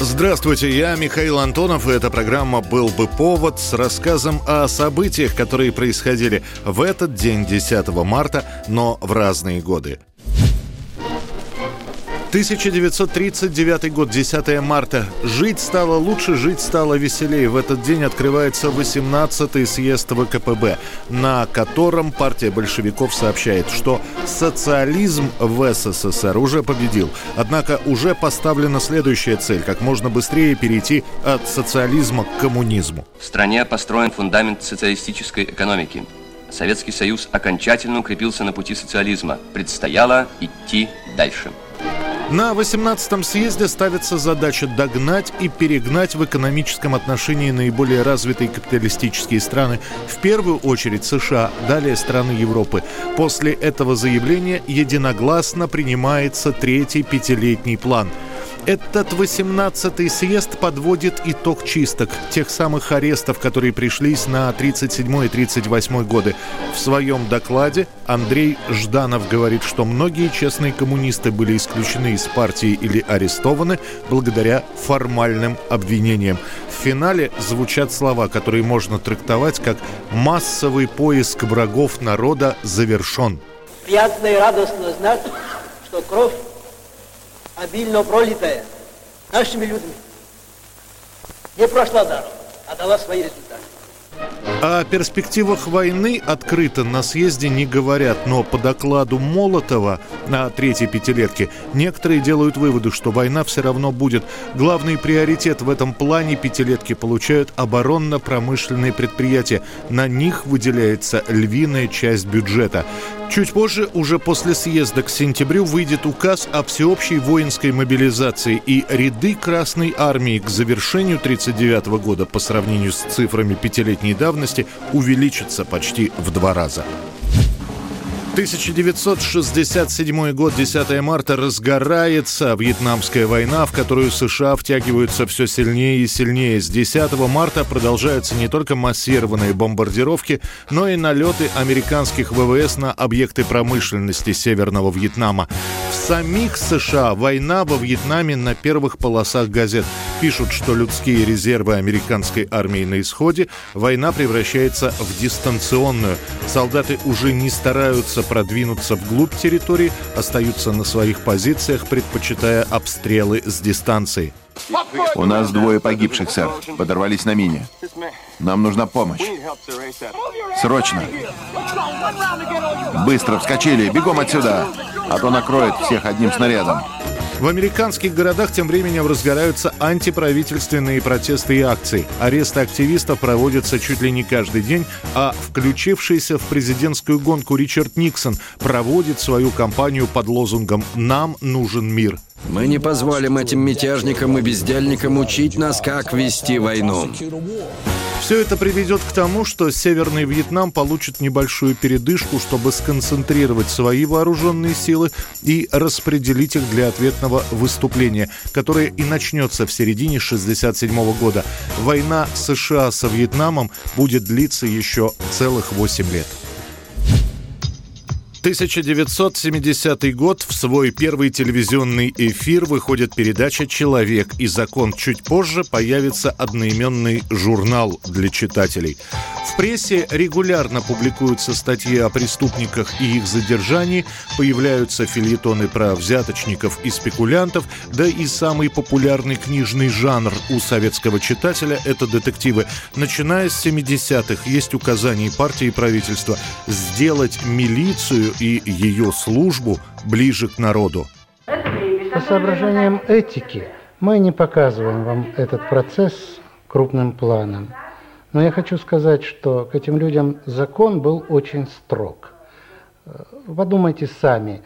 Здравствуйте, я Михаил Антонов, и эта программа «Был бы повод» с рассказом о событиях, которые происходили в этот день, 10 марта, но в разные годы. 1939 год, 10 марта. Жить стало лучше, жить стало веселее. В этот день открывается 18-й съезд ВКПБ, на котором партия большевиков сообщает, что социализм в СССР уже победил. Однако уже поставлена следующая цель – как можно быстрее перейти от социализма к коммунизму. В стране построен фундамент социалистической экономики. Советский Союз окончательно укрепился на пути социализма. Предстояло идти дальше. На 18-м съезде ставится задача догнать и перегнать в экономическом отношении наиболее развитые капиталистические страны, в первую очередь США, далее страны Европы. После этого заявления единогласно принимается третий пятилетний план – этот 18-й съезд подводит итог чисток, тех самых арестов, которые пришлись на 37 и 38 годы. В своем докладе Андрей Жданов говорит, что многие честные коммунисты были исключены из партии или арестованы благодаря формальным обвинениям. В финале звучат слова, которые можно трактовать как «массовый поиск врагов народа завершен». Приятно и радостно знать, что кровь обильно пролитая нашими людьми, не прошла даром, а дала свои результаты. О перспективах войны открыто на съезде не говорят, но по докладу Молотова на третьей пятилетке некоторые делают выводы, что война все равно будет. Главный приоритет в этом плане пятилетки получают оборонно-промышленные предприятия. На них выделяется львиная часть бюджета. Чуть позже, уже после съезда к сентябрю, выйдет указ о всеобщей воинской мобилизации, и ряды Красной Армии к завершению 1939 года по сравнению с цифрами пятилетней давности увеличатся почти в два раза. 1967 год, 10 марта, разгорается Вьетнамская война, в которую США втягиваются все сильнее и сильнее. С 10 марта продолжаются не только массированные бомбардировки, но и налеты американских ВВС на объекты промышленности Северного Вьетнама. В самих США война во Вьетнаме на первых полосах газет. Пишут, что людские резервы американской армии на исходе, война превращается в дистанционную. Солдаты уже не стараются продвинуться вглубь территории, остаются на своих позициях, предпочитая обстрелы с дистанции. У нас двое погибших, сэр. Подорвались на мине. Нам нужна помощь. Срочно. Быстро вскочили. Бегом отсюда. А то накроет всех одним снарядом. В американских городах тем временем разгораются антиправительственные протесты и акции. Аресты активистов проводятся чуть ли не каждый день, а включившийся в президентскую гонку Ричард Никсон проводит свою кампанию под лозунгом «Нам нужен мир». Мы не позволим этим мятежникам и бездельникам учить нас, как вести войну. Все это приведет к тому, что Северный Вьетнам получит небольшую передышку, чтобы сконцентрировать свои вооруженные силы и распределить их для ответного выступления, которое и начнется в середине 1967 года. Война США со Вьетнамом будет длиться еще целых 8 лет. 1970 год. В свой первый телевизионный эфир выходит передача «Человек и закон». Чуть позже появится одноименный журнал для читателей. В прессе регулярно публикуются статьи о преступниках и их задержании, появляются фильетоны про взяточников и спекулянтов, да и самый популярный книжный жанр у советского читателя – это детективы. Начиная с 70-х есть указания партии и правительства сделать милицию и ее службу ближе к народу. По соображениям этики мы не показываем вам этот процесс крупным планом. Но я хочу сказать, что к этим людям закон был очень строг. Э, подумайте сами,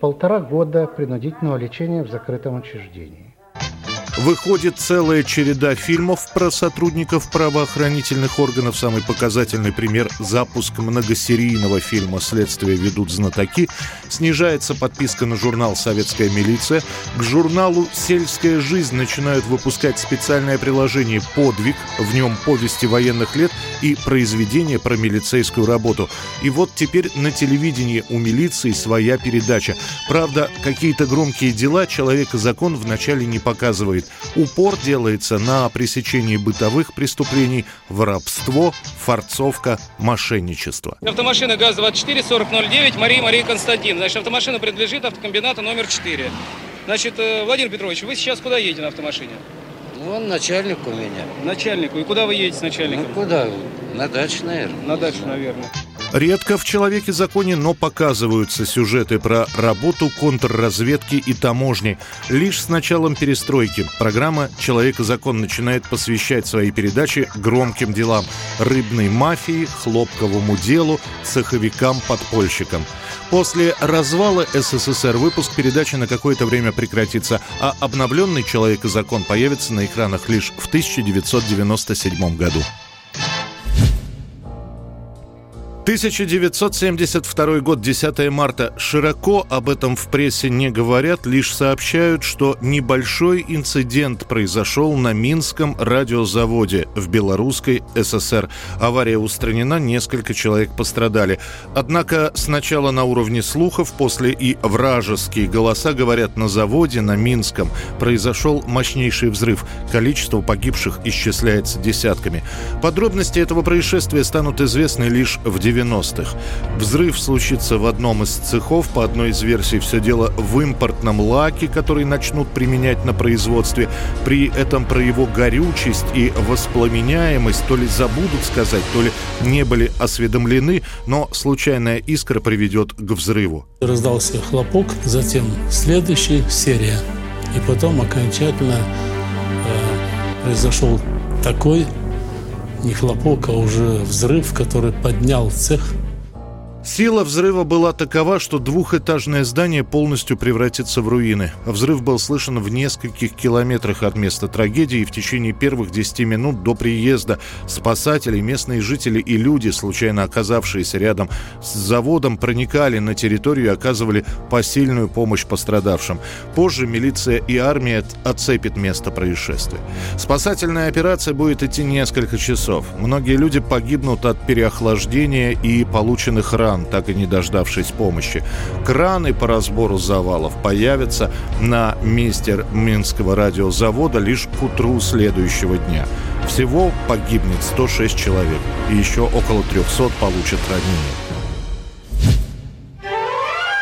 полтора года принудительного лечения в закрытом учреждении. Выходит целая череда фильмов про сотрудников правоохранительных органов. Самый показательный пример – запуск многосерийного фильма «Следствие ведут знатоки». Снижается подписка на журнал «Советская милиция». К журналу «Сельская жизнь» начинают выпускать специальное приложение «Подвиг». В нем повести военных лет и произведения про милицейскую работу. И вот теперь на телевидении у милиции своя передача. Правда, какие-то громкие дела «Человек и закон» вначале не показывает. Упор делается на пресечении бытовых преступлений, воровство, форцовка, мошенничество. Автомашина ГАЗ-24-4009 Мария Мария Константин. Значит, автомашина принадлежит автокомбинату номер 4. Значит, э, Владимир Петрович, вы сейчас куда едете на автомашине? Ну, он начальник у меня. Начальнику. И куда вы едете с начальником? Ну, куда? На дачу, наверное. На дачу, наверное. Редко в «Человеке законе», но показываются сюжеты про работу контрразведки и таможни. Лишь с началом перестройки программа «Человек и закон» начинает посвящать свои передачи громким делам – рыбной мафии, хлопковому делу, цеховикам-подпольщикам. После развала СССР выпуск передачи на какое-то время прекратится, а обновленный «Человек и закон» появится на экранах лишь в 1997 году. 1972 год, 10 марта. Широко об этом в прессе не говорят, лишь сообщают, что небольшой инцидент произошел на Минском радиозаводе в Белорусской ССР. Авария устранена, несколько человек пострадали. Однако сначала на уровне слухов, после и вражеские голоса говорят, на заводе на Минском произошел мощнейший взрыв. Количество погибших исчисляется десятками. Подробности этого происшествия станут известны лишь в 90 90-х. Взрыв случится в одном из цехов. По одной из версий все дело в импортном лаке, который начнут применять на производстве. При этом про его горючесть и воспламеняемость то ли забудут сказать, то ли не были осведомлены, но случайная искра приведет к взрыву. Раздался хлопок, затем следующая серия. И потом окончательно э, произошел такой не хлопок, а уже взрыв, который поднял цех Сила взрыва была такова, что двухэтажное здание полностью превратится в руины. Взрыв был слышен в нескольких километрах от места трагедии, и в течение первых 10 минут до приезда спасатели, местные жители и люди, случайно оказавшиеся рядом с заводом, проникали на территорию и оказывали посильную помощь пострадавшим. Позже милиция и армия отцепит место происшествия. Спасательная операция будет идти несколько часов. Многие люди погибнут от переохлаждения и полученных ран кран, так и не дождавшись помощи. Краны по разбору завалов появятся на месте Минского радиозавода лишь к утру следующего дня. Всего погибнет 106 человек, и еще около 300 получат ранения.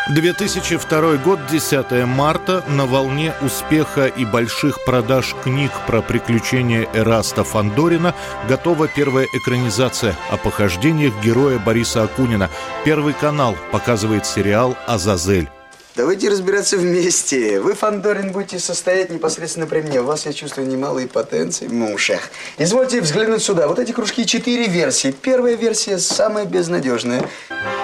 2002 год, 10 марта, на волне успеха и больших продаж книг про приключения Эраста Фандорина готова первая экранизация о похождениях героя Бориса Акунина. Первый канал показывает сериал «Азазель». Давайте разбираться вместе. Вы, Фандорин, будете состоять непосредственно при мне. У вас, я чувствую, немалые потенции в ушах. Извольте взглянуть сюда. Вот эти кружки четыре версии. Первая версия самая безнадежная.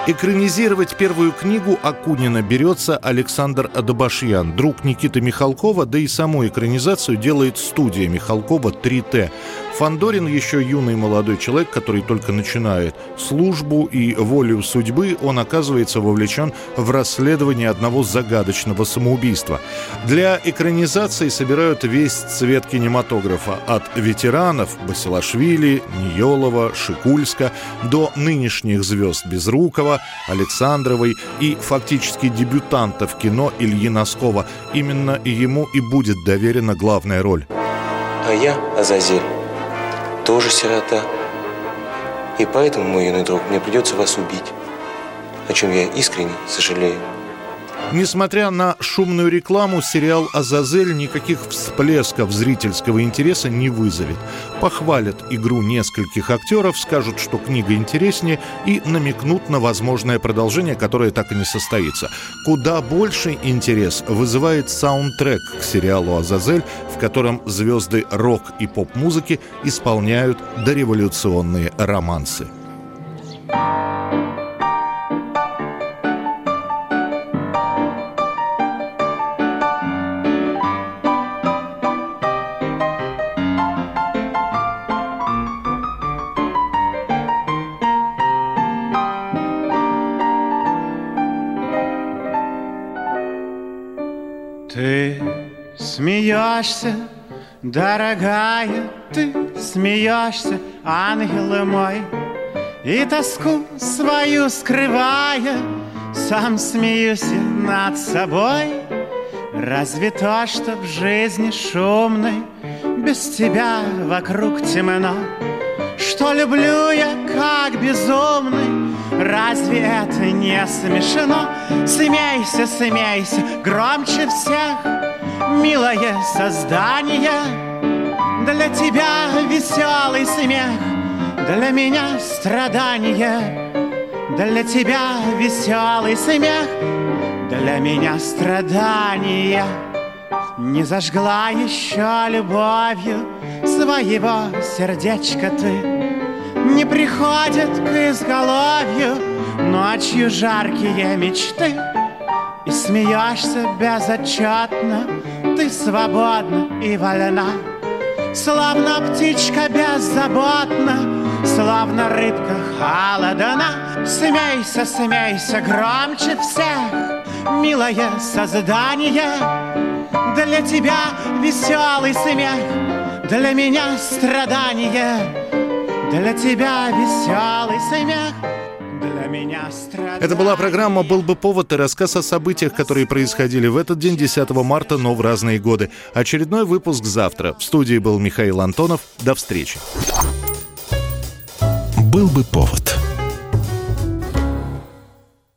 Экранизировать первую книгу Акунина берется Александр Адабашьян, друг Никиты Михалкова, да и саму экранизацию делает студия Михалкова 3Т. Фандорин еще юный молодой человек, который только начинает службу и волю судьбы, он оказывается вовлечен в расследование одного загадочного самоубийства. Для экранизации собирают весь цвет кинематографа от ветеранов Басилашвили, Ниелова, Шикульска до нынешних звезд Безрукова, Александровой и фактически дебютантов кино Ильи Носкова. Именно ему и будет доверена главная роль. А я Азазель тоже сирота. И поэтому, мой юный друг, мне придется вас убить, о чем я искренне сожалею. Несмотря на шумную рекламу, сериал «Азазель» никаких всплесков зрительского интереса не вызовет. Похвалят игру нескольких актеров, скажут, что книга интереснее, и намекнут на возможное продолжение, которое так и не состоится. Куда больше интерес вызывает саундтрек к сериалу «Азазель», в котором звезды рок и поп-музыки исполняют дореволюционные романсы. Смеешься, дорогая, ты смеешься, ангел мой, И тоску свою скрывая, сам смеюсь над собой. Разве то, что в жизни шумной Без тебя вокруг темно, Что люблю я как безумный, Разве это не смешно? Смейся, смейся, громче всех, Милое создание, Для тебя веселый смех, Для меня страдания, Для тебя веселый смех, Для меня страдания. Не зажгла еще любовью Своего сердечка ты, не приходят к изголовью Ночью жаркие мечты смеешься безотчетно Ты свободна и вольна. Словно птичка беззаботна Словно рыбка холодна. Смейся, смейся громче всех Милое создание. Для тебя веселый смех Для меня страдание. Для тебя веселый смех. Это была программа «Был бы повод» и рассказ о событиях, которые происходили в этот день, 10 марта, но в разные годы. Очередной выпуск завтра. В студии был Михаил Антонов. До встречи. «Был бы повод»